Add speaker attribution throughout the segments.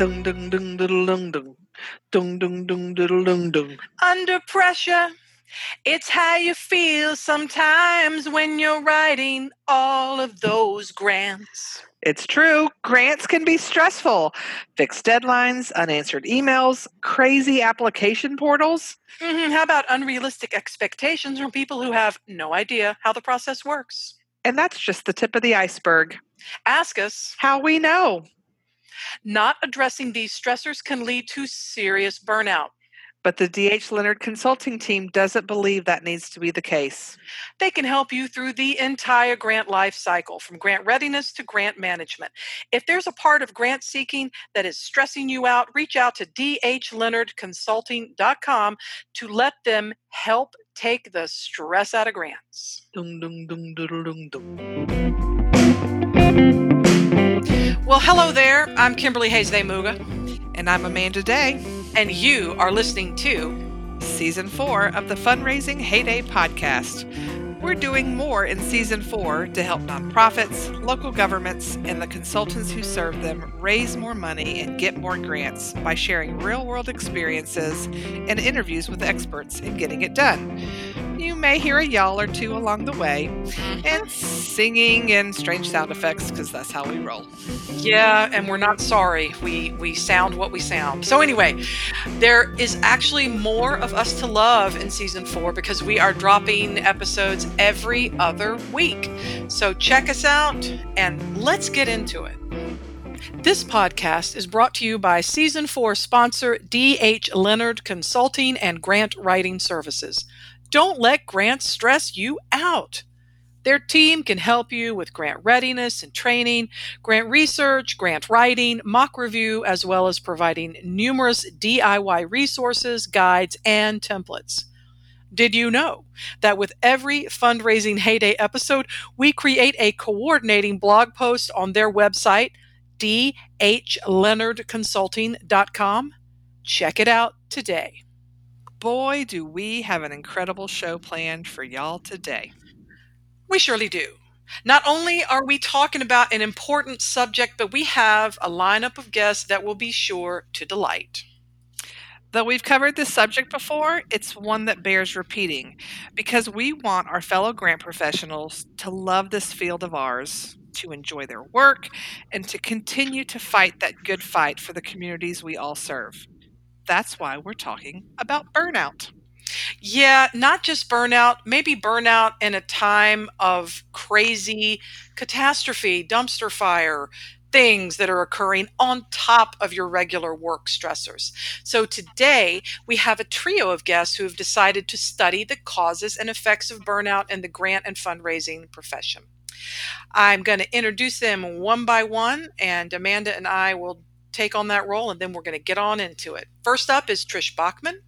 Speaker 1: Dung dung dung diddle dung dung. Dung dung dung diddle dung dung.
Speaker 2: Under pressure, it's how you feel sometimes when you're writing all of those grants.
Speaker 1: It's true. Grants can be stressful. Fixed deadlines, unanswered emails, crazy application portals.
Speaker 2: Mhm, How about unrealistic expectations from people who have no idea how the process works?
Speaker 1: And that's just the tip of the iceberg.
Speaker 2: Ask us.
Speaker 1: How we know.
Speaker 2: Not addressing these stressors can lead to serious burnout.
Speaker 1: But the DH Leonard consulting team doesn't believe that needs to be the case.
Speaker 2: They can help you through the entire grant life cycle, from grant readiness to grant management. If there's a part of grant seeking that is stressing you out, reach out to dhleonardconsulting.com to let them help take the stress out of grants.
Speaker 1: Diddle dung dung.
Speaker 2: Well, hello there. I'm Kimberly Hayes Muga,
Speaker 1: And I'm Amanda Day,
Speaker 2: and you are listening to
Speaker 1: season four of the Fundraising Heyday podcast. We're doing more in season four to help nonprofits, local governments, and the consultants who serve them raise more money and get more grants by sharing real world experiences and interviews with experts in getting it done. You may hear a y'all or two along the way, mm-hmm. and singing and strange sound effects because that's how we roll.
Speaker 2: Yeah, and we're not sorry. We we sound what we sound. So anyway, there is actually more of us to love in season 4 because we are dropping episodes every other week. So check us out and let's get into it. This podcast is brought to you by season 4 sponsor DH Leonard Consulting and Grant Writing Services. Don't let grants stress you out. Their team can help you with grant readiness and training, grant research, grant writing, mock review, as well as providing numerous DIY resources, guides, and templates. Did you know that with every fundraising heyday episode, we create a coordinating blog post on their website, dhleonardconsulting.com? Check it out today.
Speaker 1: Boy, do we have an incredible show planned for y'all today.
Speaker 2: We surely do. Not only are we talking about an important subject, but we have a lineup of guests that will be sure to delight.
Speaker 1: Though we've covered this subject before, it's one that bears repeating because we want our fellow grant professionals to love this field of ours, to enjoy their work, and to continue to fight that good fight for the communities we all serve. That's why we're talking about burnout.
Speaker 2: Yeah, not just burnout, maybe burnout in a time of crazy catastrophe, dumpster fire, things that are occurring on top of your regular work stressors. So today we have a trio of guests who have decided to study the causes and effects of burnout in the grant and fundraising profession. I'm going to introduce them one by one, and Amanda and I will take on that role, and then we're going to get on into it. First up is Trish Bachman.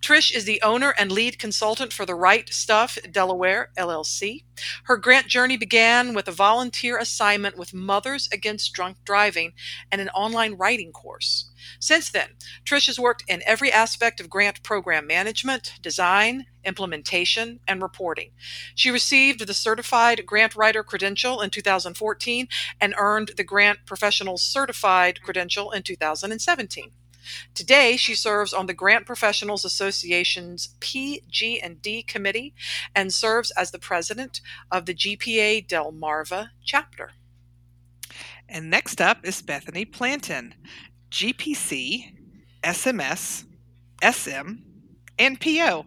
Speaker 2: Trish is the owner and lead consultant for the Right Stuff Delaware LLC. Her grant journey began with a volunteer assignment with Mothers Against Drunk Driving and an online writing course. Since then, Trish has worked in every aspect of grant program management, design, implementation, and reporting. She received the Certified Grant Writer credential in 2014 and earned the Grant Professional Certified credential in 2017. Today, she serves on the Grant Professionals Association's PG&D committee and serves as the president of the GPA Delmarva chapter.
Speaker 1: And next up is Bethany Planton, GPC, SMS, SM, and PO.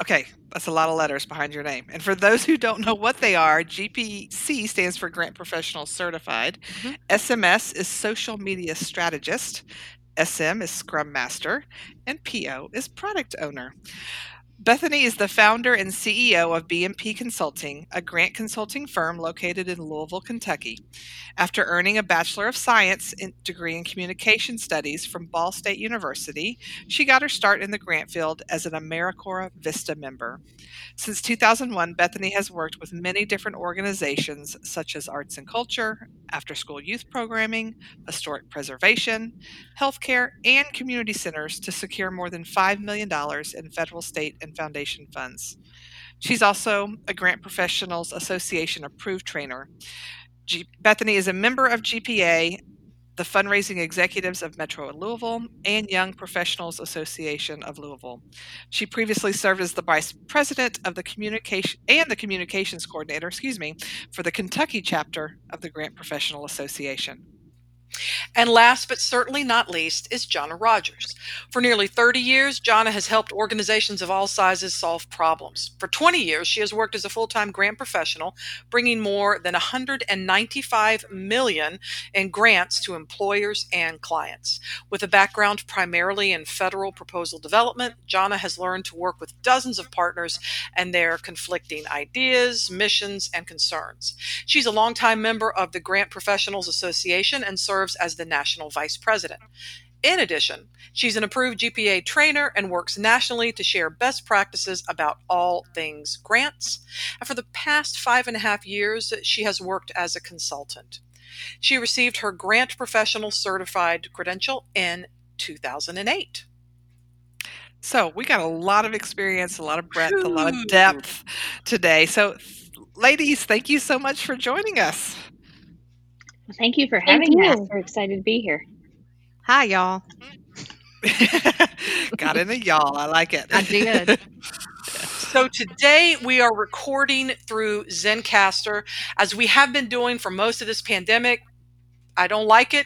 Speaker 1: Okay, that's a lot of letters behind your name. And for those who don't know what they are, GPC stands for Grant Professional Certified.
Speaker 2: Mhm.
Speaker 1: SMS is Social Media Strategist. SM is Scrum Master. And PO is Product Owner. Bethany is the founder and CEO of BMP Consulting, a grant consulting firm located in Louisville, Kentucky. After earning a Bachelor of Science in, degree in Communication Studies from Ball State University, she got her start in the grant field as an AmeriCorps Vista member. Since 2001, Bethany has worked with many different organizations such as Arts and Culture, After School Youth Programming, Historic Preservation, Healthcare, and community centers to secure more than $5 million in federal, state, and foundation funds. She's also a Grant Professionals Association approved trainer. G- Bethany is a member of GPA, the Fundraising Executives of Metro Louisville, and Young Professionals Association of Louisville. She previously served as the Vice President of the Communication and the Communications Coordinator, excuse me, for the Kentucky chapter of the Grant Professional Association.
Speaker 2: And last but certainly not least is Jonna Rogers. For nearly 30 years, Jonna has helped organizations of all sizes solve problems. For 20 years, she has worked as a full-time grant professional, bringing more than 195 million in grants to employers and clients. With a background primarily in federal proposal development, Jonna has learned to work with dozens of partners and their conflicting ideas, missions, and concerns. She's a longtime member of the Grant Professionals Association and serves serves as the national vice president. In addition, she's an approved GPA trainer and works nationally to share best practices about all things grants. And for the past five and a half years, she has worked as a consultant. She received her Grant Professional Certified credential in 2008.
Speaker 1: So we got a lot of experience, a lot of breadth, a lot of depth today. So, ladies, thank you so much for joining us.
Speaker 3: Well, thank you for having thank us. We're excited to be here.
Speaker 4: Hi, y'all.
Speaker 1: Got in a y'all. I like it.
Speaker 4: I did.
Speaker 2: So today we are recording through Zencastr as we have been doing for most of this pandemic. I don't like it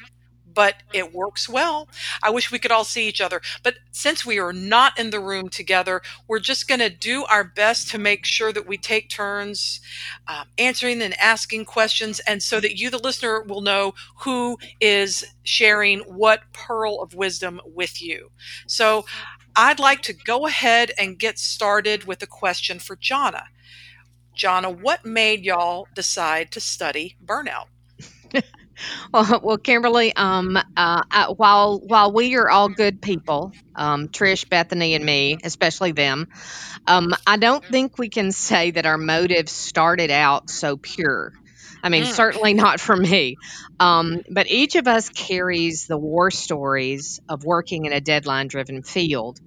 Speaker 2: but it works well. I wish we could all see each other. But since we are not in the room together, we're just going to do our best to make sure that we take turns um, answering and asking questions, and so that you, the listener, will know who is sharing what pearl of wisdom with you. So I'd like to go ahead and get started with a question for Jonna. Jonna, what made y'all decide to study burnout?
Speaker 4: Well, well, Kimberly, um, uh, while while we are all good people, um, Trish, Bethany, and me, especially them, um, I don't think we can say that our motives started out so pure. I mean, mm. certainly not for me. Um, but each of us carries the war stories of working in a deadline driven field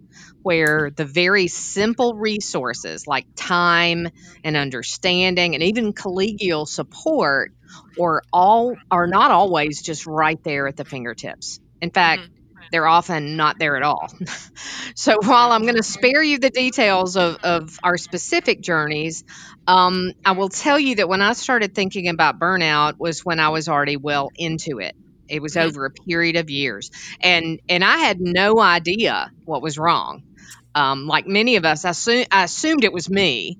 Speaker 4: where the very simple resources like time and understanding and even collegial support or all are not always just right there at the fingertips. In fact, mm-hmm. they're often not there at all. so while I'm going to spare you the details of, of our specific journeys, um, I will tell you that when I started thinking about burnout was when I was already well into it. It was mm-hmm. over a period of years, and and I had no idea what was wrong. Um, like many of us, I, assume, I assumed it was me,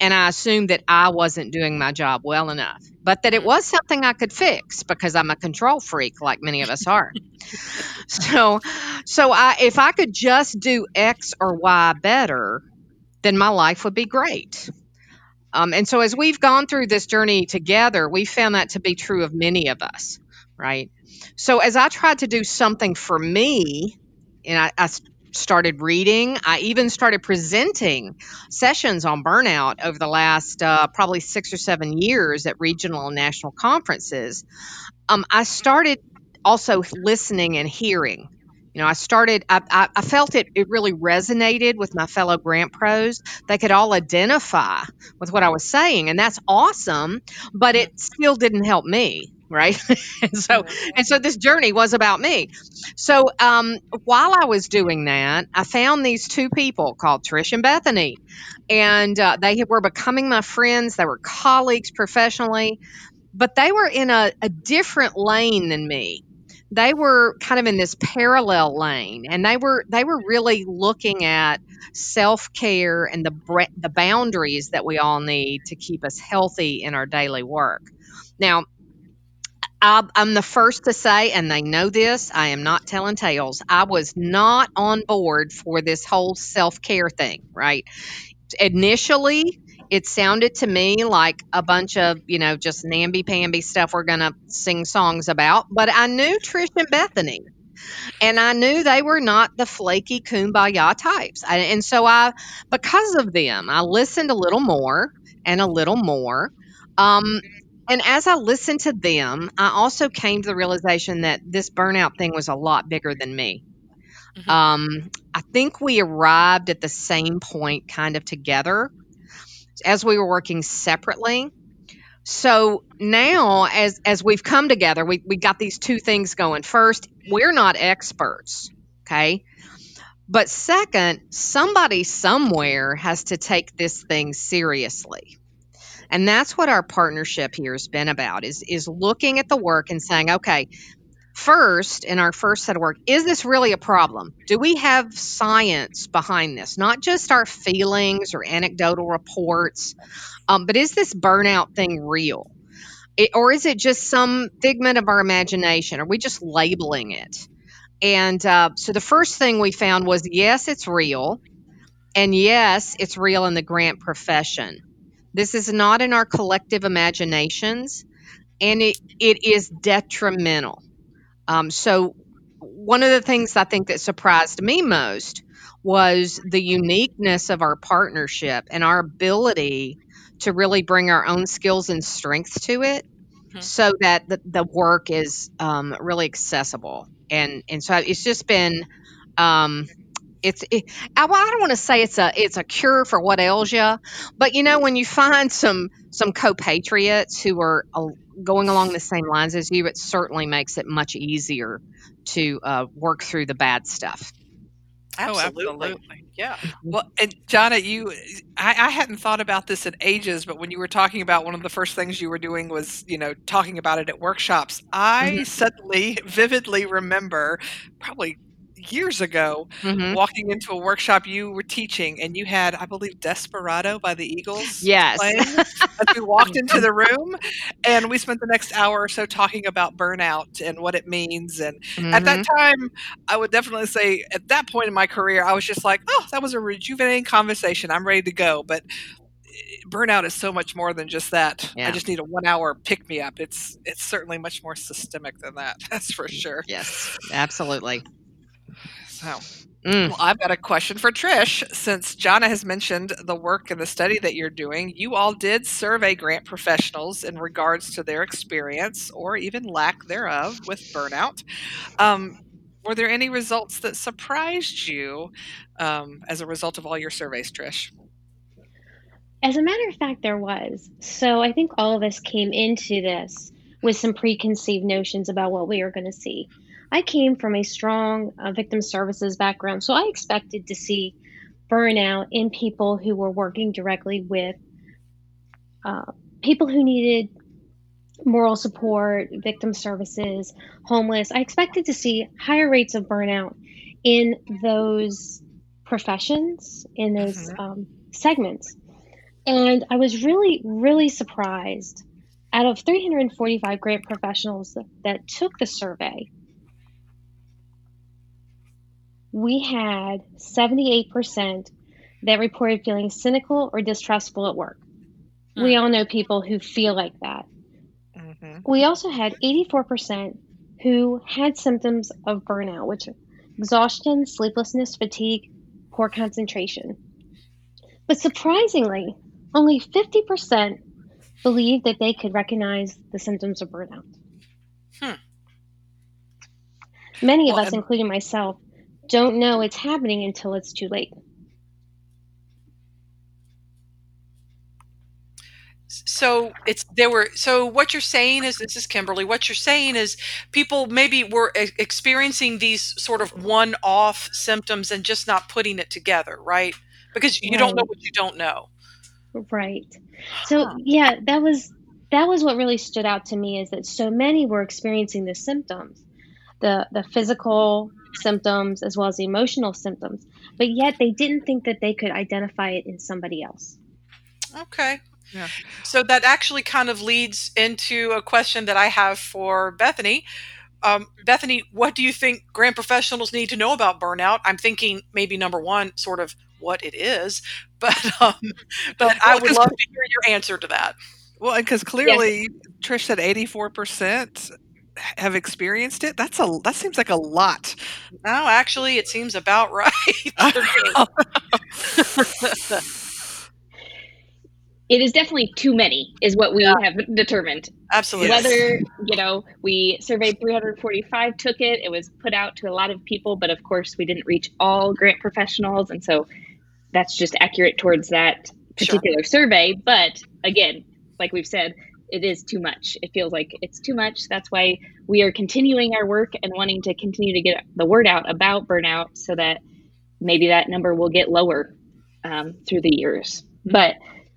Speaker 4: and I assumed that I wasn't doing my job well enough, but that it was something I could fix because I'm a control freak, like many of us are. so, so I, if I could just do X or Y better, then my life would be great. Um, and so, as we've gone through this journey together, we found that to be true of many of us, right? So, as I tried to do something for me, and I, I started reading. I even started presenting sessions on burnout over the last uh, probably six or seven years at regional and national conferences. Um, I started also listening and hearing. You know, I started, I, I, I felt it, it really resonated with my fellow grant pros. They could all identify with what I was saying, and that's awesome, but it still didn't help me right? And so and so this journey was about me. So um, while i was doing that i found these two people called trish and bethany. And uh, they were becoming my friends. They were colleagues professionally but they were in a, a different lane than me. They were kind of in this parallel lane and they were they were really looking at self-care and the the boundaries that we all need to keep us healthy in our daily work. Now I'm the first to say, and they know this, I am not telling tales. I was not on board for this whole self care thing, right? Initially, it sounded to me like a bunch of, you know, just namby pamby stuff we're going to sing songs about. But I knew Trish and Bethany, and I knew they were not the flaky kumbaya types. I, and so I, because of them, I listened a little more and a little more. Um, and as I listened to them, I also came to the realization that this burnout thing was a lot bigger than me. Mm-hmm. Um, I think we arrived at the same point kind of together as we were working separately. so now as as we've come together we, we got these two things going first we're not experts okay but second somebody somewhere has to take this thing seriously and that's what our partnership here has been about is is looking at the work and saying okay first in our first set of work is this really a problem? Do we have science behind this? Not just our feelings or anecdotal reports um, but is this burnout thing real? It, or is it just some figment of our imagination? Are we just labeling it? And uh, so the first thing we found was yes it's real and yes it's real in the grant profession this is not in our collective imaginations and it, it is detrimental um, so, one of the things I think that surprised me most was the uniqueness of our partnership and our ability to really bring our own skills and strengths to it mm-hmm. so that the, the work is um, really accessible. And, and so it's just been um, it's it, I, I don't want to say it's a it's a cure for what ails you, but you know when you find some some co-patriots who are uh, going along the same lines as you, it certainly makes it much easier to uh, work through the bad stuff.
Speaker 1: Absolutely. Oh, absolutely. Yeah. Mm-hmm. Well, and Jonna, you, I, I, hadn't thought about this in ages, but when you were talking about one of the first things you were doing was, you know, talking about it at workshops, I mm-hmm. suddenly vividly remember probably years ago mm-hmm. walking into a workshop you were teaching and you had i believe desperado by the eagles
Speaker 4: yes
Speaker 1: as we walked into the room and we spent the next hour or so talking about burnout and what it means and mm-hmm. at that mm-hmm. time i would definitely say at that point in my career i was just like oh that was a rejuvenating conversation i'm ready to go but eh, burnout is so much more than just that. Yeah. I just need a one hour pick me up. It's it's certainly much more systemic than that. That's for sure.
Speaker 4: Yes, absolutely.
Speaker 1: So, mm. well, I've got a question for Trish. Since Jana has mentioned the work and the study that you're doing, you all did survey grant professionals in regards to their experience or even lack thereof with burnout. Um, were there any results that surprised you um, as a result of all your surveys, Trish?
Speaker 3: As a matter of fact, there was. So I think all of us came into this with some preconceived notions about what we were going to see. I came from a strong uh, victim services background, so I expected to see burnout in people who were working directly with uh, people who needed moral support, victim services, homeless. I expected to see higher rates of burnout in those professions, in those mm-hmm. um, segments. And I was really, really surprised. Out of 345 grant professionals that, that took the survey, we had 78% that reported feeling cynical or distrustful at work. Mm. We all know people who feel like that. Mm-hmm. We also had 84% who had symptoms of burnout, which are exhaustion, sleeplessness, fatigue, poor concentration. But surprisingly, only 50% believed that they could recognize the symptoms of burnout. Hmm. Many of well, us, including myself, don't know it's happening until it's too late.
Speaker 2: so it's there were so what you're saying is this is kimberly what you're saying is people maybe were experiencing these sort of one-off symptoms and just not putting it together right because you right. don't know what you don't know
Speaker 3: right so yeah that was that was what really stood out to me is that so many were experiencing the symptoms the the physical symptoms as well as the emotional symptoms, but yet they didn't think that they could identify it in somebody else.
Speaker 2: Okay. Yeah. So that actually kind of leads into a question that I have for Bethany. Um, Bethany, what do you think grant professionals need to know about burnout? I'm thinking maybe number one, sort of what it is, but um, but I would love to hear your answer to that.
Speaker 1: Well, because clearly yes. Trish said 84 percent have experienced it? That's a that seems like a lot.
Speaker 2: No actually it seems about right.
Speaker 5: It is definitely too many is what we yeah. have determined.
Speaker 2: Absolutely.
Speaker 5: Whether you know we surveyed 345 took it it was put out to a lot of people but of course we didn't reach all grant professionals and so that's just accurate towards that particular sure. survey. But again like we've said it is too much. It feels like it's too much. That's why we are continuing our work and wanting to continue to get the word out about burnout so that maybe that number will get lower um, through the years. But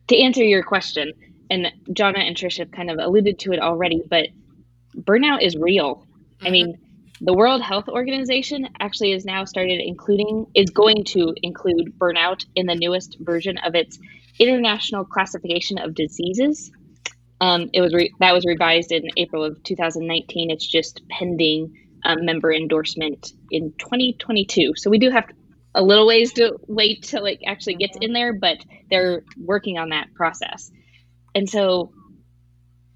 Speaker 5: to answer your question, and Jonna and Trish have kind of alluded to it already, but burnout is real. Mm-hmm. I mean, the World Health Organization actually is now started including, is going to include burnout in the newest version of its International Classification of Diseases. Um, it was re- that was revised in April of 2019. It's just pending um, member endorsement in 2022. So we do have a little ways to wait till it actually gets in there, but they're working on that process. And so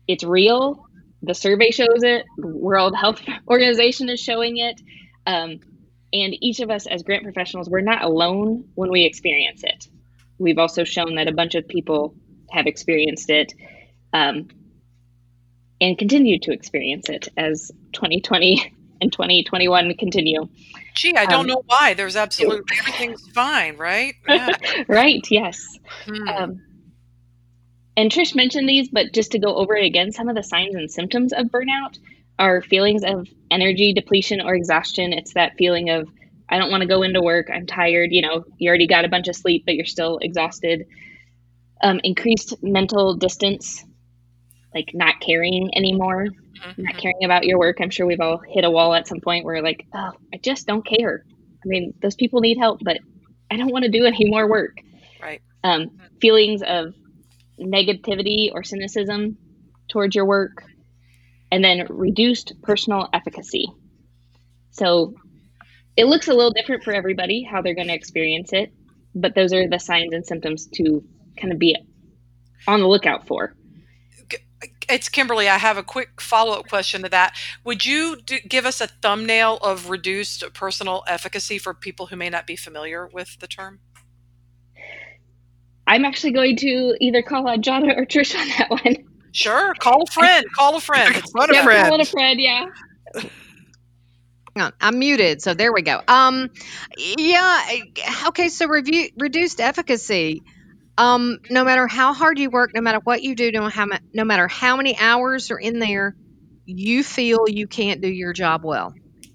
Speaker 5: it's real. The survey shows it. World Health Organization is showing it. Um, and each of us as grant professionals, we're not alone when we experience it. We've also shown that a bunch of people have experienced it um, and continue to experience it as 2020 and 2021 continue.
Speaker 2: Gee, I don't um, know why. There's absolutely everything's fine, right?
Speaker 5: Yeah. right. Yes. Hmm. Um, and Trish mentioned these, but just to go over it again, some of the signs and symptoms of burnout are feelings of energy depletion or exhaustion. It's that feeling of, I don't want to go into work. I'm tired. You know, you already got a bunch of sleep, but you're still exhausted. Um, increased mental distance, like not caring anymore, mm-hmm. not caring about your work. I'm sure we've all hit a wall at some point where, like, oh, I just don't care. I mean, those people need help, but I don't want to do any more work.
Speaker 2: Right.
Speaker 5: Um, feelings of negativity or cynicism towards your work, and then reduced personal efficacy. So it looks a little different for everybody how they're going to experience it, but those are the signs and symptoms to kind of be on the lookout for.
Speaker 2: It's Kimberly. I have a quick follow up question to that. Would you do, give us a thumbnail of reduced personal efficacy for people who may not be familiar with the term?
Speaker 5: I'm actually going to either call on Jonna or Trish on that one.
Speaker 2: Sure, call a friend. Call a friend.
Speaker 1: Call a friend.
Speaker 5: Call a friend. Yeah.
Speaker 4: I'm muted, so there we go. Um, yeah, okay. So review reduced efficacy. Um, no matter how hard you work, no matter what you do, no how no matter how many hours are in there, you feel you can't do your job well.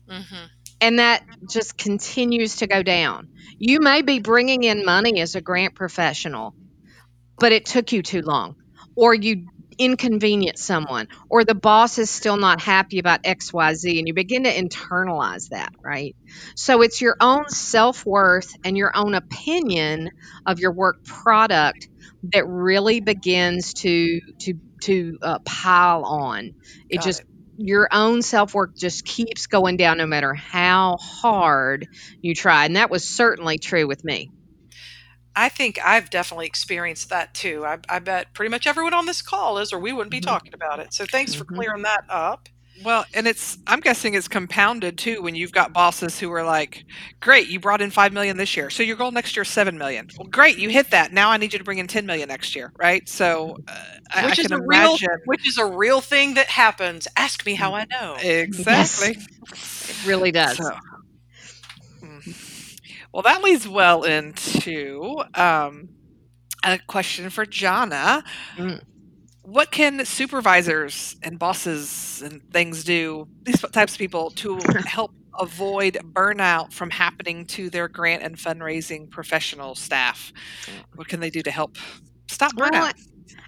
Speaker 4: Mm-hmm and that just continues to go down. You may be bringing in money as a grant professional, but it took you too long, or you inconvenience someone, or the boss is still not happy about XYZ, and you begin to internalize that, right? So it's your own self worth and your own opinion of your work product that really begins to to to uh, pile on. It Got just it your own self worth just keeps going down no matter how hard you try. And that was certainly true with me.
Speaker 2: I think I've definitely experienced that too. I, I bet pretty much everyone on this call is, or we wouldn't be mm-hmm. talking about it. So thanks for clearing that up.
Speaker 1: Well, and it's I'm guessing it's compounded too when you've got bosses who are like, "Great, you brought in 5 million this year. So your goal next year is 7 million." Well, great, you hit that. Now I need you to bring in 10 million next year, right? So uh,
Speaker 2: which
Speaker 1: I,
Speaker 2: is
Speaker 1: can
Speaker 2: a
Speaker 1: imagine
Speaker 2: real which is a real thing that happens. Ask me how I know.
Speaker 1: Exactly.
Speaker 4: Yes. It really does. So,
Speaker 1: hmm. Well, that leads well into um, a question for Jana. Mm. What can supervisors and bosses and things do these types of people to help avoid burnout from happening to their grant and fundraising professional staff? What can they do to help stop burnout? well,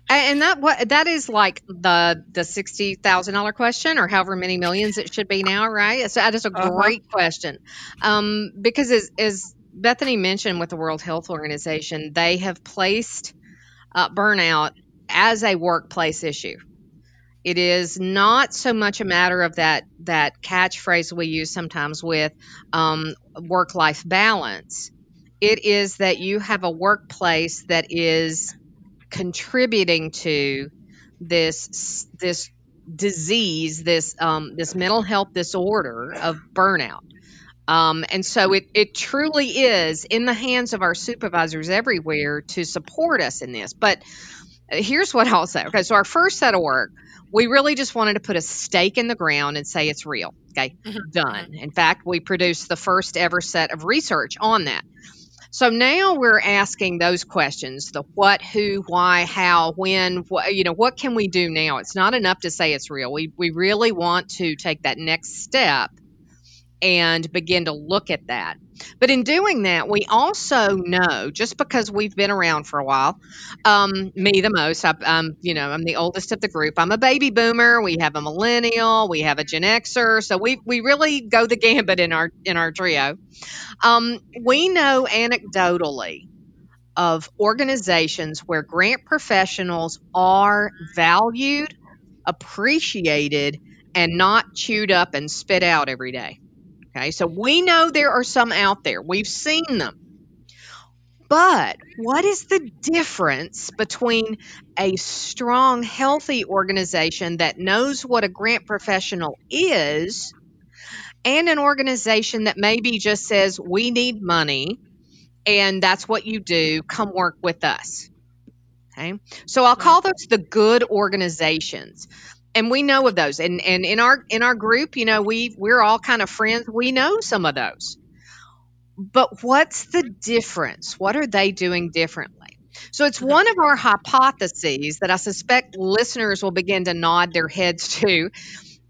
Speaker 4: and that what that is like the the sixty thousand dollar question, or however many millions it should be now, right? So that is a uh-huh. great question, um, because as, as Bethany mentioned with the World Health Organization, they have placed uh, burnout as a workplace issue. It is not so much a matter of that that catchphrase we use sometimes with um, work life balance. It is that you have a workplace that is contributing to this this disease, this um, this mental health disorder of burnout. Um, and so it, it truly is in the hands of our supervisors everywhere to support us in this. But here's what I'll say. Okay, so our first set of work, we really just wanted to put a stake in the ground and say it's real. Okay, mm-hmm. done. In fact, we produced the first ever set of research on that. So now we're asking those questions: the what, who, why, how, when. What, you know, what can we do now? It's not enough to say it's real. We we really want to take that next step and begin to look at that. But in doing that, we also know just because we've been around for a while, um, me the most, I, am you know, I'm the oldest of the group. I'm a baby boomer. We have a millennial. We have a Gen Xer. So we we really go the gambit in our in our trio. Um, we know anecdotally of organizations where grant professionals are valued, appreciated, and not chewed up and spit out every day. Okay, so we know there are some out there, we've seen them. But what is the difference between a strong, healthy organization that knows what a grant professional is and an organization that maybe just says, we need money and that's what you do, come work with us? Okay, so I'll call those the good organizations and we know of those. And and in our in our group you know we we're all kind of friends. We know some of those. But what's the difference? What are they doing differently? So it's one of our hypotheses that i suspect listeners will begin to nod their heads to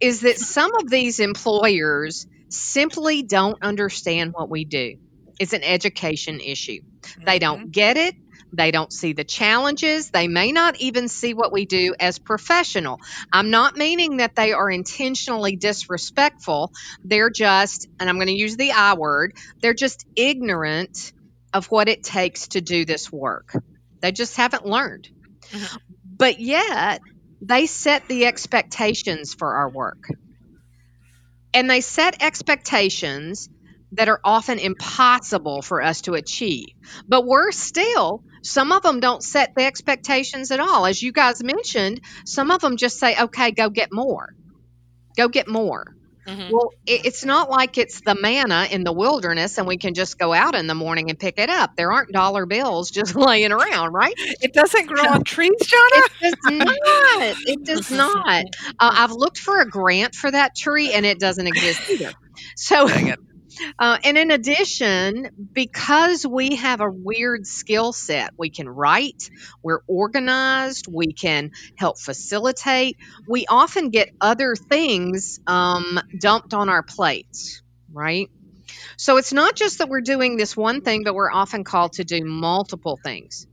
Speaker 4: is that some of these employers simply don't understand what we do. It's an education issue. They don't mm-hmm. get it they don't see the challenges. They may not even see what we do as professional. I'm not meaning that they are intentionally disrespectful. They're just, and I'm going to use the I word, they're just ignorant of what it takes to do this work. They just haven't learned. Mm-hmm. But yet, they set the expectations for our work. And they set expectations that are often impossible for us to achieve. But worse still, some of them don't set the expectations at all. As you guys mentioned, some of them just say, okay, go get more. Go get more. Mm-hmm. Well, it, it's not like it's the manna in the wilderness and we can just go out in the morning and pick it up. There aren't dollar bills just laying around, right?
Speaker 1: It doesn't grow on trees, Jonna?
Speaker 4: It does not. It does not. Uh, I've looked for a grant for that tree and it doesn't exist either. So uh, and in addition, because we have a weird skill set, we can write, we're organized, we can help facilitate. We often get other things um, dumped on our plates, right? So it's not just that we're doing this one thing, but we're often called to do multiple things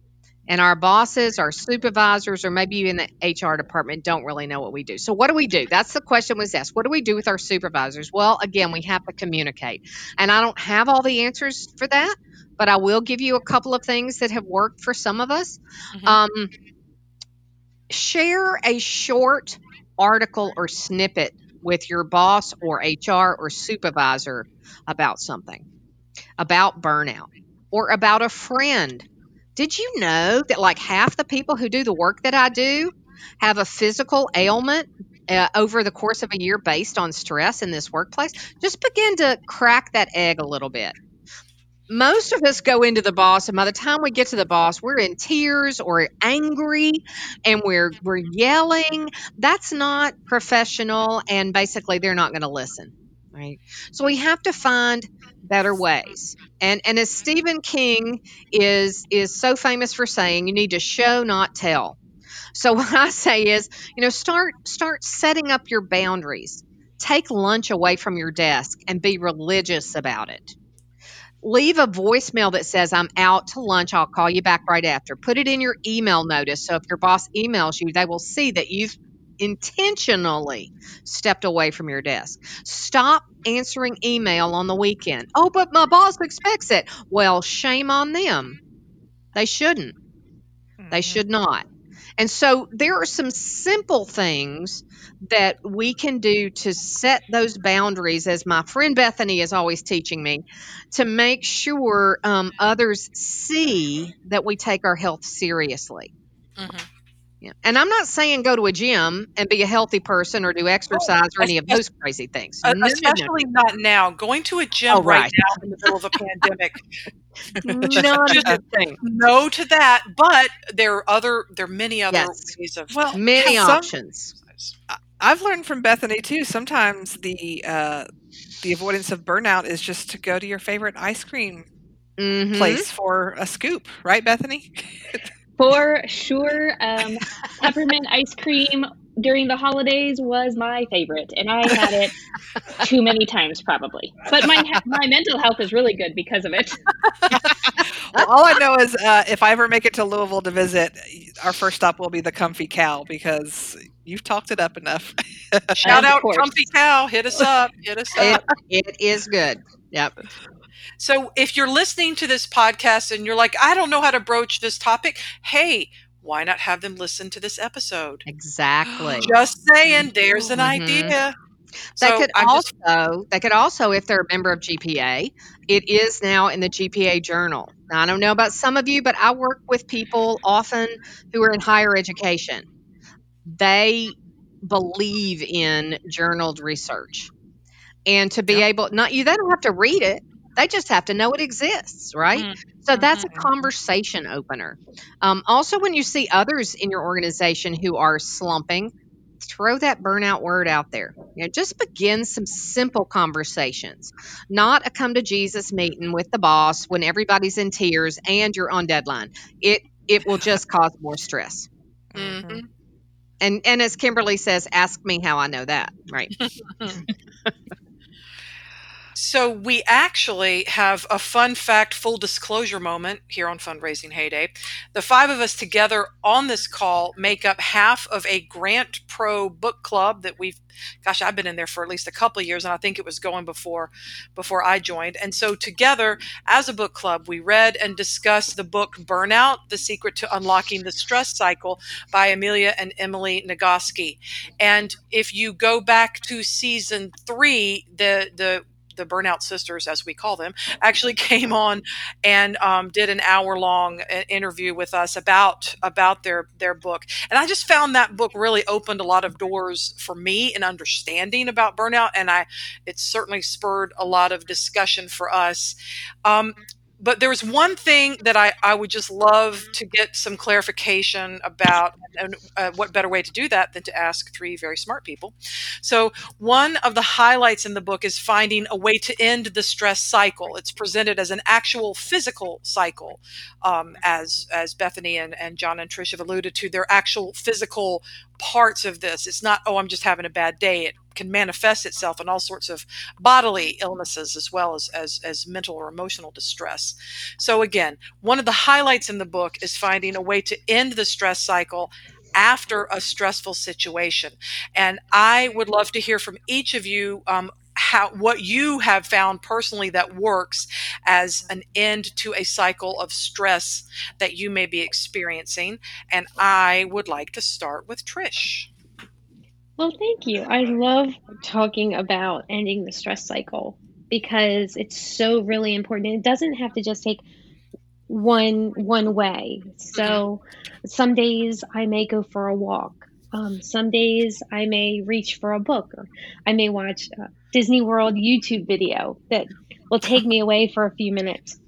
Speaker 4: and our bosses, our supervisors, or maybe even the HR department don't really know what we do. So, what do we do? That's the question was asked. What do we do with our supervisors? Well, again, we have to communicate. And I don't have all the answers for that, but I will give you a couple of things that have worked for some of us. Mm-hmm. Um, share a short article or snippet with your boss or HR or supervisor about something, about burnout, or about a friend did you know that like half the people who do the work that I do have a physical ailment uh, over the course of a year based on stress in this workplace? Just begin to crack that egg a little bit. Most of us go into the boss, and by the time we get to the boss, we're in tears or angry, and we're we're yelling. That's not professional, and basically, they're not going to listen right? So we have to find better ways. And and as Stephen King is is so famous for saying, you need to show not tell. So what I say is, you know, start start setting up your boundaries. Take lunch away from your desk and be religious about it. Leave a voicemail that says, I'm out to lunch. I'll call you back right after. Put it in your email notice. So if your boss emails you, they will see that you've intentionally stepped away from your desk. Stop answering email on the weekend. Oh, but my boss expects it. Well, shame on them. They shouldn't. Mm-hmm. They should not. And so there are some simple things that we can do to set those boundaries, as my friend Bethany is always teaching me, to make sure um, others see that we take our health seriously. Mm-hmm. Yeah. And I'm not saying go to a gym and be a healthy person or do oh, exercise or any of those crazy things.
Speaker 2: Especially no, no. not now. Going to a gym oh, right. right. now in the middle of a pandemic.
Speaker 4: not a thing.
Speaker 2: No to that, but there are other there are many other yes. ways of
Speaker 4: well, many some, options.
Speaker 1: I've learned from Bethany too. Sometimes the uh, the avoidance of burnout is just to go to your favorite ice cream
Speaker 4: Mhm.
Speaker 1: place for a scoop, right, Bethany?
Speaker 5: For sure, um, peppermint ice cream during the holidays was my favorite, and I had it too many times probably. But my my mental health is really good because of it.
Speaker 1: Well, all I know is uh, if I ever make it to Louisville to visit, our first stop will be the Comfy Cow because you've talked it up enough.
Speaker 2: Shout
Speaker 5: Of
Speaker 2: out
Speaker 5: course.
Speaker 2: Comfy Cow. Hit us up. Hit us
Speaker 4: It,
Speaker 2: up.
Speaker 4: it is good. Yep.
Speaker 2: So if you're listening to this podcast and you're like, I don't know how to broach this topic, hey, why not have them listen to this episode?
Speaker 4: Exactly.
Speaker 2: Just saying, there's an
Speaker 4: Mhm.
Speaker 2: idea.
Speaker 4: They
Speaker 2: So
Speaker 4: could
Speaker 2: I'm just
Speaker 4: also they could also, if they're a member of GPA, it is now in the GPA journal. Now I don't know about some of you, but I work with people often who are in higher education. They believe in journaled research. And to be
Speaker 1: Yeah.
Speaker 4: able not you they don't have to read it. They just have to know it exists, right?
Speaker 2: Mm,
Speaker 4: So that's a
Speaker 1: mhm.
Speaker 4: conversation opener. Um, also, when you see others in your organization who are slumping, throw that burnout word out there. You know, just begin some simple conversations, not a come to Jesus meeting with the boss when everybody's in tears and you're on deadline. It it will just cause more stress.
Speaker 2: mhm.
Speaker 4: And and as Kimberly says, ask me how I know that. Right.
Speaker 2: So we actually have a fun fact, full disclosure moment here on Fundraising Heyday. The five of us together on this call make up half of a Grant Pro book club that we've, gosh, I've been in there for at least a couple years, and I think it was going before before I joined. And so together, as a book club, we read and discussed the book Burnout: The Secret to Unlocking the Stress Cycle by Amelia and Emily Nagoski. And if you go back to season three, the the the burnout sisters as we call them actually came on and um, did an hour long interview with us about about their their book. And i just found that book really opened a lot of doors for me in understanding about burnout and i it certainly spurred a lot of discussion for us. Um, but there was one thing that I, I would just love to get some clarification about and uh, what better way to do that than to ask three very smart people so one of the highlights in the book is finding a way to end the stress cycle. It's presented as an actual physical cycle, um, as as Bethany and, and John and Trish have alluded to. They're actual physical parts of this. It's not, oh, I'm just having a bad day. It can manifest itself in all sorts of bodily illnesses as well as, as, as mental or emotional distress. So, again, one of the highlights in the book is finding a way to end the stress cycle after a stressful situation. And I would love to hear from each of you um, how what you have found personally that works as an end to a cycle of stress that you may be experiencing. And I would like to start with Trish.
Speaker 3: Well, thank you. I love talking about ending the stress cycle because it's so really important. It doesn't have to just take one one way. So some days I may go for a walk. Um, some days I may reach for a book, or I may watch a Disney World YouTube video that will take me away for a few minutes.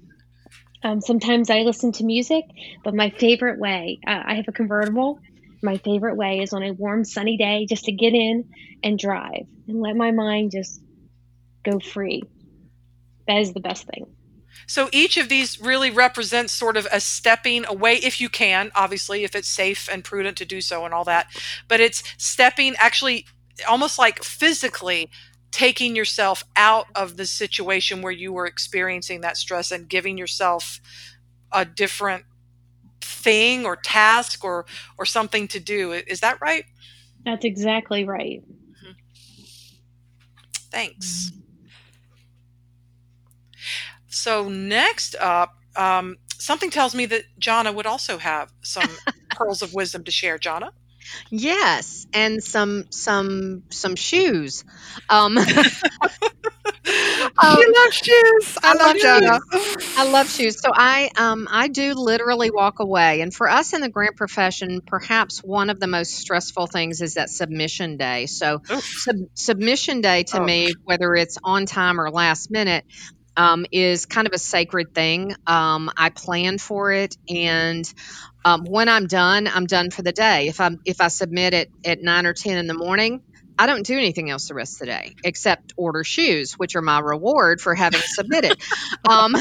Speaker 3: Um, sometimes I listen to music, but my favorite way, uh, I have a convertible. My favorite way is on a warm, sunny day just to get in and drive and let my mind just go free. That is the best thing.
Speaker 2: So each of these really represents sort of a stepping away, if you can, obviously, if it's safe and prudent to do so and all that. But it's stepping actually almost like physically taking yourself out of the situation where you were experiencing that stress and giving yourself a different thing or task or or something to do. Is that right?
Speaker 3: That's exactly right.
Speaker 2: thanks. So next up um, something tells me that jana would also have some pearls of wisdom to share. Jana
Speaker 4: Yes, and some some some shoes. Um,
Speaker 1: she loves shoes. I,
Speaker 4: I
Speaker 1: love
Speaker 4: love
Speaker 1: Jana.
Speaker 4: I love shoes. So I um I do literally walk away. And for us in the grant profession, perhaps one of the most stressful things is that submission day. So sub- submission day to
Speaker 2: Oh.
Speaker 4: me, whether it's on time or last minute, um, is kind of a sacred thing. Um, I plan for it, and um, when I'm done, I'm done for the day. If I'm if I submit it at nine or ten in the morning, I don't do anything else the rest of the day except order shoes, which are my reward for having submitted. um,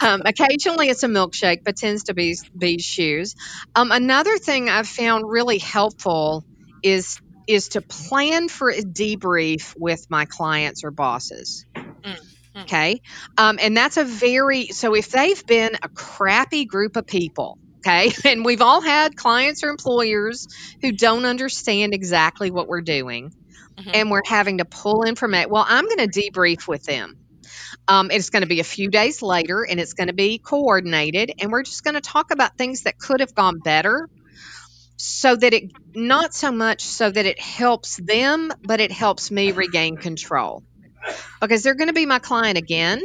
Speaker 4: um, occasionally it's a milkshake, but tends to be be shoes. Um, another thing I've found really helpful is is to plan for a debrief with my clients or bosses.
Speaker 2: Mm, mm.
Speaker 4: Okay. Um, and that's a very, so if they've been a crappy group of people, okay, and we've all had clients or employers who don't understand exactly what we're doing,
Speaker 2: Mhm.
Speaker 4: and we're having to pull information. Well, I'm going to debrief with them. Um, it's going to be a few days later and it's going to be coordinated, and we're just going to talk about things that could have gone better so that it not so much so that it helps them, but it helps me regain control because they're going to be my client again,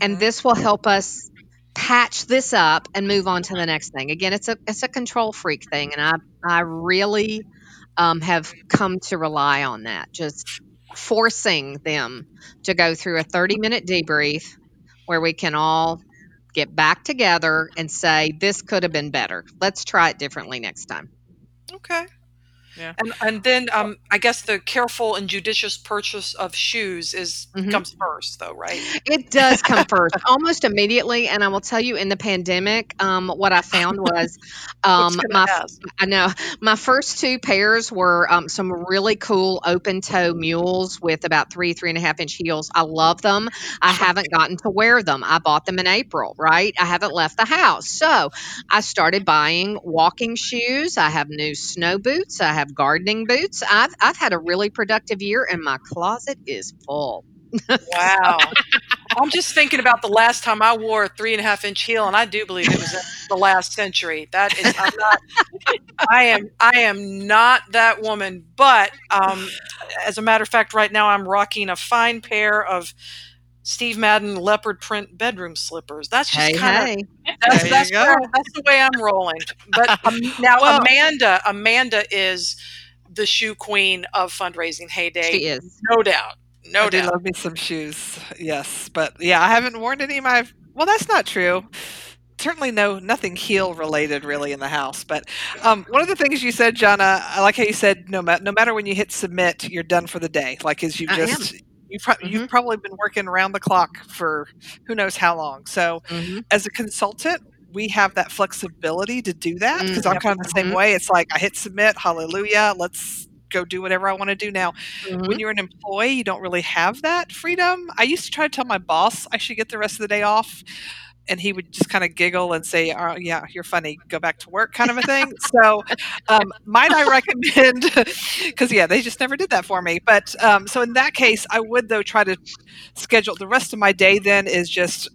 Speaker 4: and
Speaker 1: Mhm.
Speaker 4: this will help us patch this up and move on to the next thing. Again, it's a it's a control freak thing, and I I really um, have come to rely on that. Just forcing them to go through a 30 minute debrief where we can all get back together and say this could have been better. Let's try it differently next time.
Speaker 2: Okay.
Speaker 1: Yeah.
Speaker 2: And and then um, I guess the careful and judicious purchase of shoes is
Speaker 4: Mhm.
Speaker 2: comes first, though, right?
Speaker 4: It does come first almost immediately. And I will tell you, in the pandemic, um, what I found was um, my
Speaker 2: ask?
Speaker 4: I know my first two pairs were um, some really cool open toe mules with about three, three and a half inch heels. I love them. I haven't gotten to wear them. I bought them in April, right? I haven't left the house. So I started buying walking shoes. I have new snow boots. I have gardening boots. I've, I've had a really productive year and my closet is full.
Speaker 2: Wow. I'm just thinking about the last time I wore a three and a half inch heel, and I do believe it was the last century. That is, I'm not. I am. I am not that woman. But um, as a matter of fact, right now I'm rocking a fine pair of Steve Madden leopard print bedroom slippers. That's just
Speaker 4: Hey,
Speaker 2: kind of
Speaker 4: hey.
Speaker 2: that's, that's, where- that's the way I'm rolling. But um, now
Speaker 1: Well-
Speaker 2: Amanda, Amanda is the shoe queen of fundraising heyday,
Speaker 4: She is.
Speaker 2: no doubt, no
Speaker 1: I do
Speaker 2: doubt.
Speaker 1: love me some shoes. Yes, but yeah, I haven't worn any of my. Well, that's not true. Certainly, no, nothing heel related really in the house. But um, one of the things you said, Jonna, I like how you said no, ma- no matter when you hit submit, you're done for the day. Like as you
Speaker 4: I am.
Speaker 1: Just. You pro-
Speaker 4: Mhm.
Speaker 1: You've probably been working around the clock for who knows how long. So,
Speaker 4: Mhm.
Speaker 1: as a consultant, we have that flexibility to do that because
Speaker 4: Mm,
Speaker 1: I'm kind of the same way. It's like I hit submit, hallelujah, let's go do whatever I want to do now
Speaker 4: Mhm.
Speaker 1: when you're an employee, you don't really have that freedom. I used to try to tell my boss I should get the rest of the day off, and he would just kind of giggle and say, "Oh, yeah, you're funny. Go back to work," kind of a thing. so, um, might I recommend? Because yeah, they just never did that for me. But um, so in that case, I would though try to schedule the rest of my day. Then is just.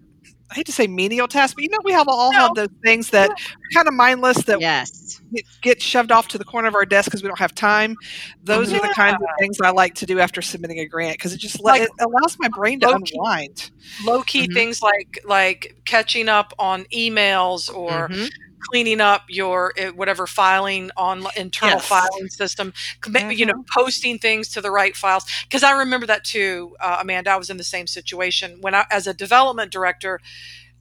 Speaker 1: I hate to say menial tasks, but you know we have all have those things that are kind of mindless that
Speaker 4: Yes.
Speaker 1: get- get shoved off to the corner of our desk because we don't have time. Those are the kinds of things I like to do after submitting a grant because it just let,
Speaker 2: Like
Speaker 1: it allows my brain to
Speaker 2: low-key-
Speaker 1: unwind.
Speaker 2: low key
Speaker 4: Mhm.
Speaker 2: things like like catching up on emails or
Speaker 4: Mhm.
Speaker 2: Cleaning up your uh, whatever filing on internal
Speaker 1: Yes.
Speaker 2: filing system commi- you know
Speaker 1: Mhm.
Speaker 2: posting things to the right files because i remember that too uh, amanda i was in the same situation when i as a development director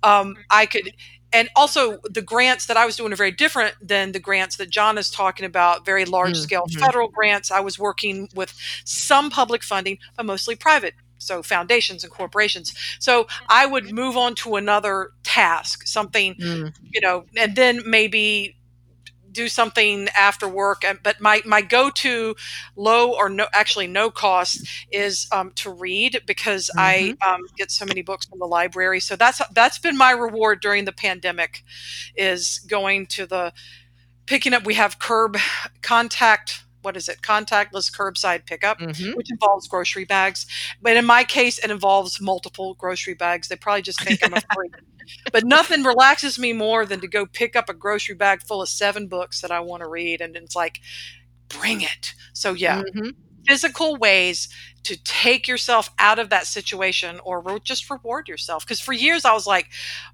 Speaker 2: um, i could and also the grants that i was doing are very different than the grants that john is talking about very large scale
Speaker 4: Mhm.
Speaker 2: federal grants i was working with some public funding but mostly private so foundations and corporations. So i would move on to another task something
Speaker 4: Mm.
Speaker 2: you know and then maybe do something after work. And but my my go-to low or no actually no cost is um, to read because i um, get so many books from the library. So that's that's been my reward during the pandemic is going to the picking up we have curb contact what is it contactless curbside pickup
Speaker 4: Mhm.
Speaker 2: which involves grocery bags. But in my case, it involves multiple grocery bags. They probably just think I'm a freak. But nothing relaxes me more than to go pick up a grocery bag full of seven books that I want to read. And it's like, bring it. So, yeah,
Speaker 4: Mhm.
Speaker 2: Physical ways to take yourself out of that situation or re- just reward yourself. Because for years I was like,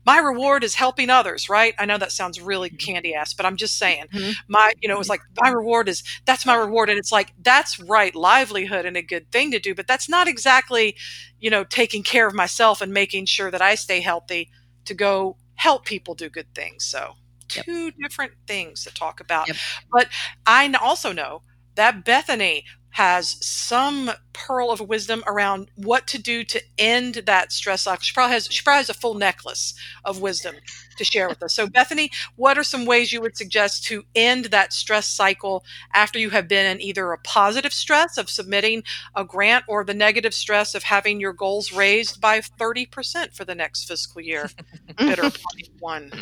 Speaker 2: my reward is helping others, right? I know that sounds really candy ass, but I'm just saying,
Speaker 4: Mhm.
Speaker 2: my, you know, it was like, my reward is that's my reward. And it's like, that's right, livelihood and a good thing to do, but that's not exactly, you know, taking care of myself and making sure that I stay healthy to go help people do good things. So,
Speaker 4: Yep.
Speaker 2: two different things to talk about.
Speaker 4: Yep.
Speaker 2: But I also know that Bethany has some pearl of wisdom around what to do to end that stress cycle. She probably has she probably has a full necklace of wisdom to share with us. So Bethany, what are some ways you would suggest to end that stress cycle after you have been in either a positive stress of submitting a grant or the negative stress of having your goals raised by 30% for the next fiscal year? Bitter one.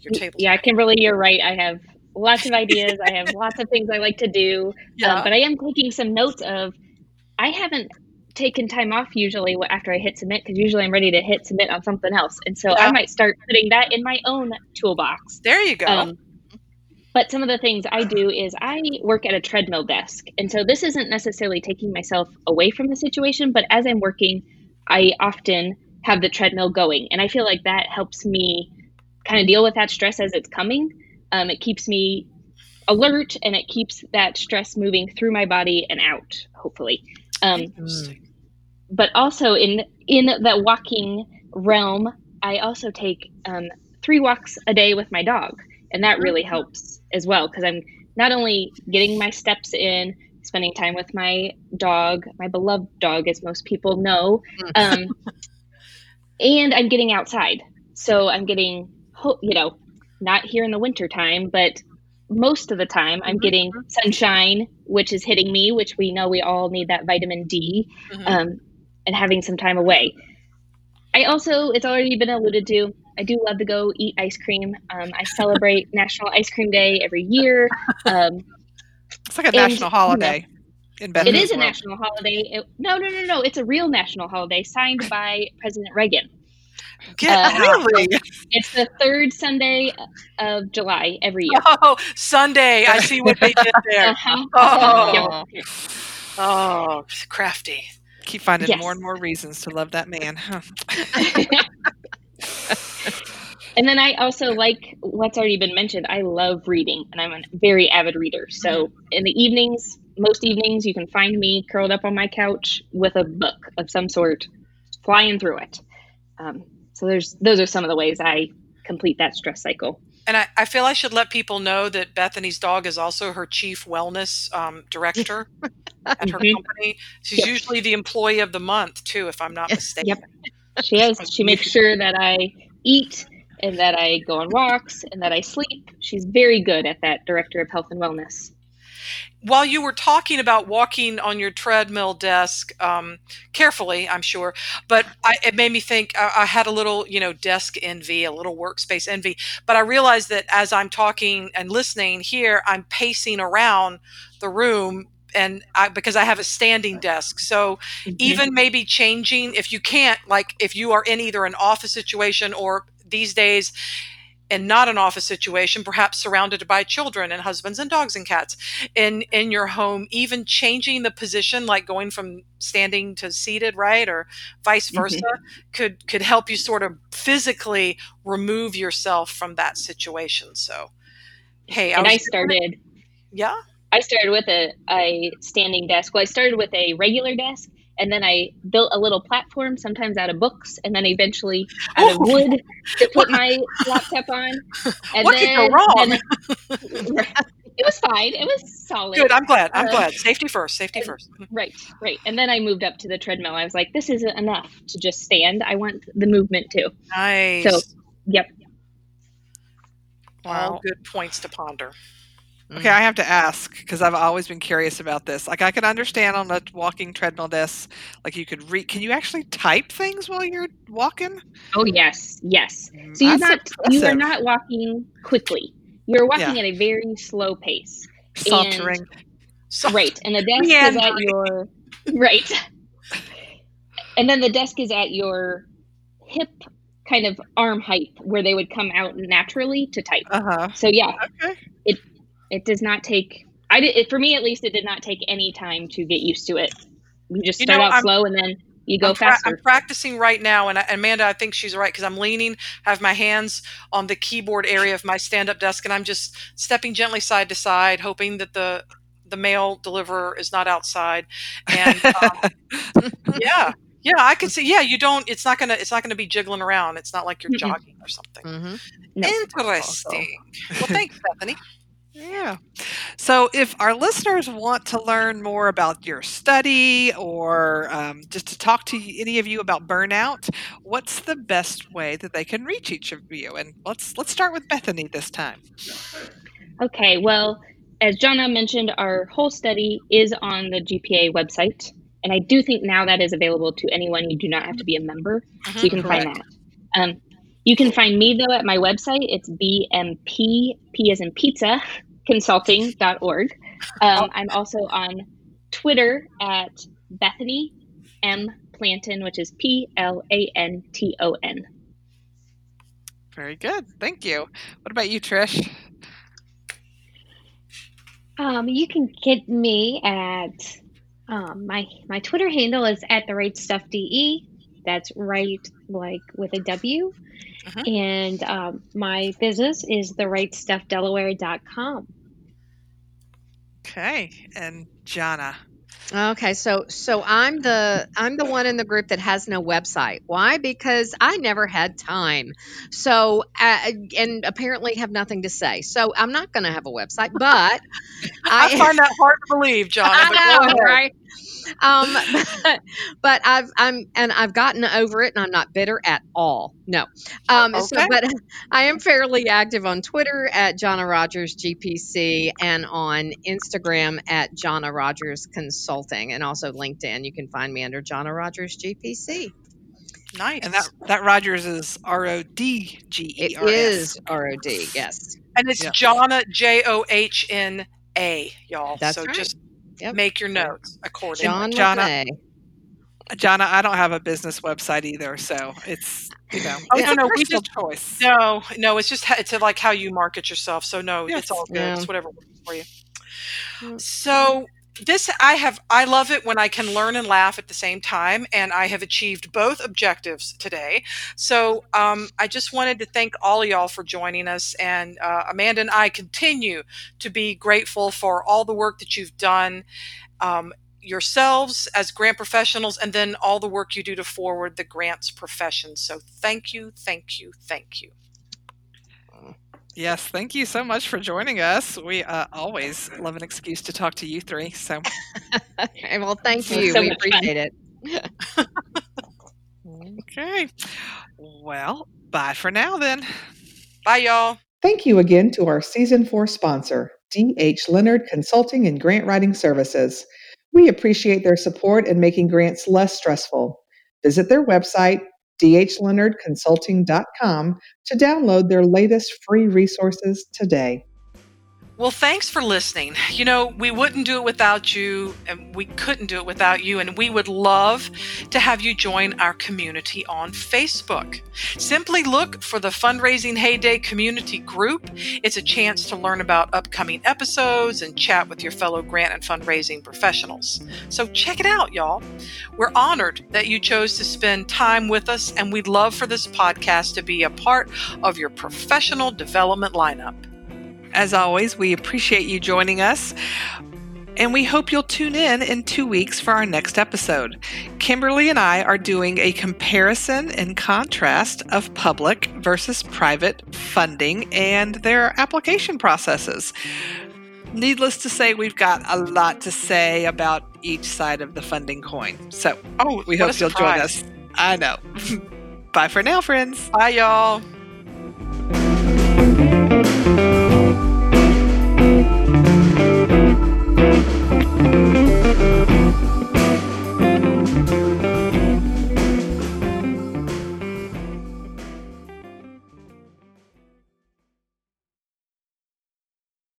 Speaker 2: Your table.
Speaker 5: Yeah, Kimberly, you're right. I have lots of ideas. I have lots of things I like to do.
Speaker 2: Yeah.
Speaker 5: Um, but I am taking some notes of, I haven't taken time off usually after I hit submit because usually I'm ready to hit submit on something else. And so
Speaker 2: Yeah.
Speaker 5: I might start putting that in my own toolbox.
Speaker 2: There you go.
Speaker 5: Um, but some of the things I do is I work at a treadmill desk. And so this isn't necessarily taking myself away from the situation, but as I'm working, I often have the treadmill going. And I feel like that helps me kind of deal with that stress as it's coming. Um, it keeps me alert and it keeps that stress moving through my body and out, hopefully. Um, but also in in the walking realm, I also take um, three walks a day with my dog, and that really helps as well because I'm not only getting my steps in, spending time with my dog, my beloved dog, as most people know, um, and I'm getting outside. So I'm getting, you know, not here in the winter time, but most of the time I'm getting sunshine, which is hitting me, which we know we all need that vitamin D
Speaker 2: Mhm.
Speaker 5: um, and having some time away. I also, it's already been alluded to, I do love to go eat ice cream. Um, I celebrate National Ice Cream Day every year. Um,
Speaker 1: It's like a
Speaker 5: And,
Speaker 1: national
Speaker 5: you know,
Speaker 1: holiday in
Speaker 5: it a
Speaker 1: world.
Speaker 5: national holiday. It, no, no, no, no. It's a real national holiday signed by President Reagan.
Speaker 1: Get
Speaker 5: uh,
Speaker 1: really?
Speaker 5: It's the third Sunday of July every year.
Speaker 2: Oh, Sunday. I see what they did there.
Speaker 5: Uh-huh.
Speaker 2: Oh. Oh, crafty.
Speaker 1: Keep finding
Speaker 5: Yes.
Speaker 1: more and more reasons to love that man. Huh.
Speaker 5: and then I also like what's already been mentioned. I love reading, and I'm a very avid reader. So in the evenings, most evenings, you can find me curled up on my couch with a book of some sort, flying through it. Um, so there's those are some of the ways I complete that stress cycle.
Speaker 2: And I, I feel I should let people know that Bethany's dog is also her chief wellness um, director at her
Speaker 5: Mhm.
Speaker 2: company. She's
Speaker 5: Yep.
Speaker 2: usually the employee of the month, too, if I'm not mistaken.
Speaker 5: Yep. She has. She makes sure that I eat and that I go on walks and that I sleep. She's very good at that. Director of Health and Wellness.
Speaker 2: While you were talking about walking on your treadmill desk, um, carefully, I'm sure, but I, it made me think I, I had a little, you know, desk envy, a little workspace envy. But I realized that as I'm talking and listening here, I'm pacing around the room and I, because I have a standing desk. So even maybe changing if you can't like if you are in either an office situation or these days and not an office situation perhaps surrounded by children and husbands and dogs and cats in in your home even changing the position like going from standing to seated right or vice
Speaker 5: Mhm.
Speaker 2: versa could could help you sort of physically remove yourself from that situation so hey
Speaker 5: and
Speaker 2: was
Speaker 5: I started.
Speaker 2: yeah
Speaker 5: I started with a, a standing desk. Well, I started with a regular desk, and then I built a little platform, sometimes out of books, and then eventually out of wood to put my laptop on. And
Speaker 2: What could
Speaker 5: then,
Speaker 2: go wrong?
Speaker 5: then- it was fine. It was solid.
Speaker 2: good i'm glad i'm
Speaker 5: Uh,
Speaker 2: glad safety first safety
Speaker 5: and-
Speaker 2: first
Speaker 5: Right, right. And then I moved up to the treadmill. I was like, this isn't enough to just stand. I want the movement too.
Speaker 2: nice
Speaker 5: So, yep.
Speaker 2: all
Speaker 1: Wow.
Speaker 2: good points to ponder
Speaker 1: Okay, I have to ask because I've always been curious about this. Like, I can understand on a walking treadmill desk, like you could read. Can you actually type things while you're walking?
Speaker 5: Oh yes, yes. So you're
Speaker 1: That's
Speaker 5: not you are not walking quickly. You're walking
Speaker 1: Yeah.
Speaker 5: at a very slow pace.
Speaker 1: sauntering.
Speaker 2: so
Speaker 5: Right. And the desk is at your right. And then the desk is at your hip kind of arm height where they would come out naturally to type.
Speaker 1: Uh huh.
Speaker 5: So yeah,
Speaker 1: Okay.
Speaker 5: it does not take I did it, for me at least it did not take any time to get used to it. You just
Speaker 2: You
Speaker 5: start
Speaker 2: know,
Speaker 5: out
Speaker 2: I'm-
Speaker 5: slow and then you go
Speaker 2: I'm, pra-
Speaker 5: faster.
Speaker 2: I'm practicing right now, and I- Amanda, I think she's right because I'm leaning, have my hands on the keyboard area of my stand-up desk, and I'm just stepping gently side to side, hoping that the the mail deliverer is not outside. And um, yeah, yeah, I can see. Yeah, you don't. It's not gonna. It's not gonna be jiggling around. It's not like you're
Speaker 5: Mm-mm.
Speaker 2: jogging or something.
Speaker 4: hmm
Speaker 5: No.
Speaker 2: Interesting. Well, thanks, Bethany.
Speaker 1: Yeah. So, if our listeners want to learn more about your study or um, just to talk to any of you about burnout, what's the best way that they can reach each of you? And let's let's start with Bethany this time.
Speaker 5: Okay, well, as Jonna mentioned, our whole study is on the GPA website. And I do think now that is available to anyone. You do not have to be a member, so you can find that. Um, you can find me though at my website. It's BMP, P as in pizza, consulting.org. Um, I'm also on Twitter at Bethany M Planton, which is P L A N T O N.
Speaker 1: Very good. Thank you. What about you, Trish?
Speaker 3: Um, you can get me at um, my my Twitter handle is at the right stuff de. That's right, like with a W.
Speaker 1: Uh-huh.
Speaker 3: And um, my business is the right stuff Delaware.com.
Speaker 1: Okay. And Jonna.
Speaker 4: Okay, so so I'm the I'm the one in the group that has no website. Why? Because I never had time. So uh, and apparently have nothing to say. So I'm not going to have a website. But
Speaker 2: I,
Speaker 4: I,
Speaker 2: find that hard to believe, John.
Speaker 4: I know, right? Um, but, but I've I'm and I've gotten over it, and I'm not bitter at all. No. Um, so,
Speaker 1: Okay.
Speaker 4: but I am fairly active on Twitter at Jonna Rodgers GPC and on Instagram at Jonna Rodgers Consulting, and also LinkedIn. You can find me under Jonna Rodgers GPC.
Speaker 2: Nice.
Speaker 1: And that that Rodgers is R O D G
Speaker 4: It
Speaker 1: E R S.
Speaker 4: is R O D. Yes.
Speaker 2: And it's
Speaker 1: Yep.
Speaker 2: Jonna J O H N A, y'all.
Speaker 4: That's
Speaker 2: so
Speaker 4: right.
Speaker 2: just
Speaker 4: Yep.
Speaker 2: make your notes accordingly.
Speaker 4: John
Speaker 1: Jonna-
Speaker 4: LaFay.
Speaker 1: Jonna, I don't have a business website either, so it's you know
Speaker 2: Oh,
Speaker 1: it's
Speaker 2: no,
Speaker 1: a
Speaker 2: no, we just-
Speaker 1: choice.
Speaker 2: No, no, it's just ha- it's like how you market yourself. So no,
Speaker 1: Yes.
Speaker 2: it's all good.
Speaker 4: Yeah.
Speaker 2: It's whatever works for you.
Speaker 4: Mm.
Speaker 2: So this I have I love it when I can learn and laugh at the same time, and I have achieved both objectives today. So um, I just wanted to thank all of y'all for joining us, and uh, Amanda and I continue to be grateful for all the work that you've done. Um, yourselves as grant professionals and then all the work you do to forward the grants profession so thank you thank you thank you
Speaker 1: Yes, thank you so much for joining us. We uh, always love an excuse to talk to you three. So
Speaker 4: Okay, well, thank you.
Speaker 5: so
Speaker 4: we
Speaker 5: much fun.
Speaker 4: appreciate it.
Speaker 1: okay, well, bye for now then.
Speaker 2: bye y'all
Speaker 6: Thank you again to our season four sponsor, D.H. Leonard Consulting and Grant Writing Services. We appreciate their support in making grants less stressful. Visit their website, dhleonardconsulting.com, to download their latest free resources today.
Speaker 2: Well, thanks for listening. You know, we wouldn't do it without you, and we couldn't do it without you, and we would love to have you join our community on Facebook. Simply look for the Fundraising Heyday Community Group. It's a chance to learn about upcoming episodes and chat with your fellow grant and fundraising professionals. So check it out, y'all. We're honored that you chose to spend time with us, and we'd love for this podcast to be a part of your professional development lineup.
Speaker 1: As always, we appreciate you joining us. And we hope you'll tune in in two weeks for our next episode. Kimberly and I are doing a comparison and contrast of public versus private funding and their application processes. Needless to say, we've got a lot to say about each side of the funding coin. So
Speaker 2: Oh,
Speaker 1: we hope you'll join us. I know. Bye for now, friends.
Speaker 2: Bye, y'all.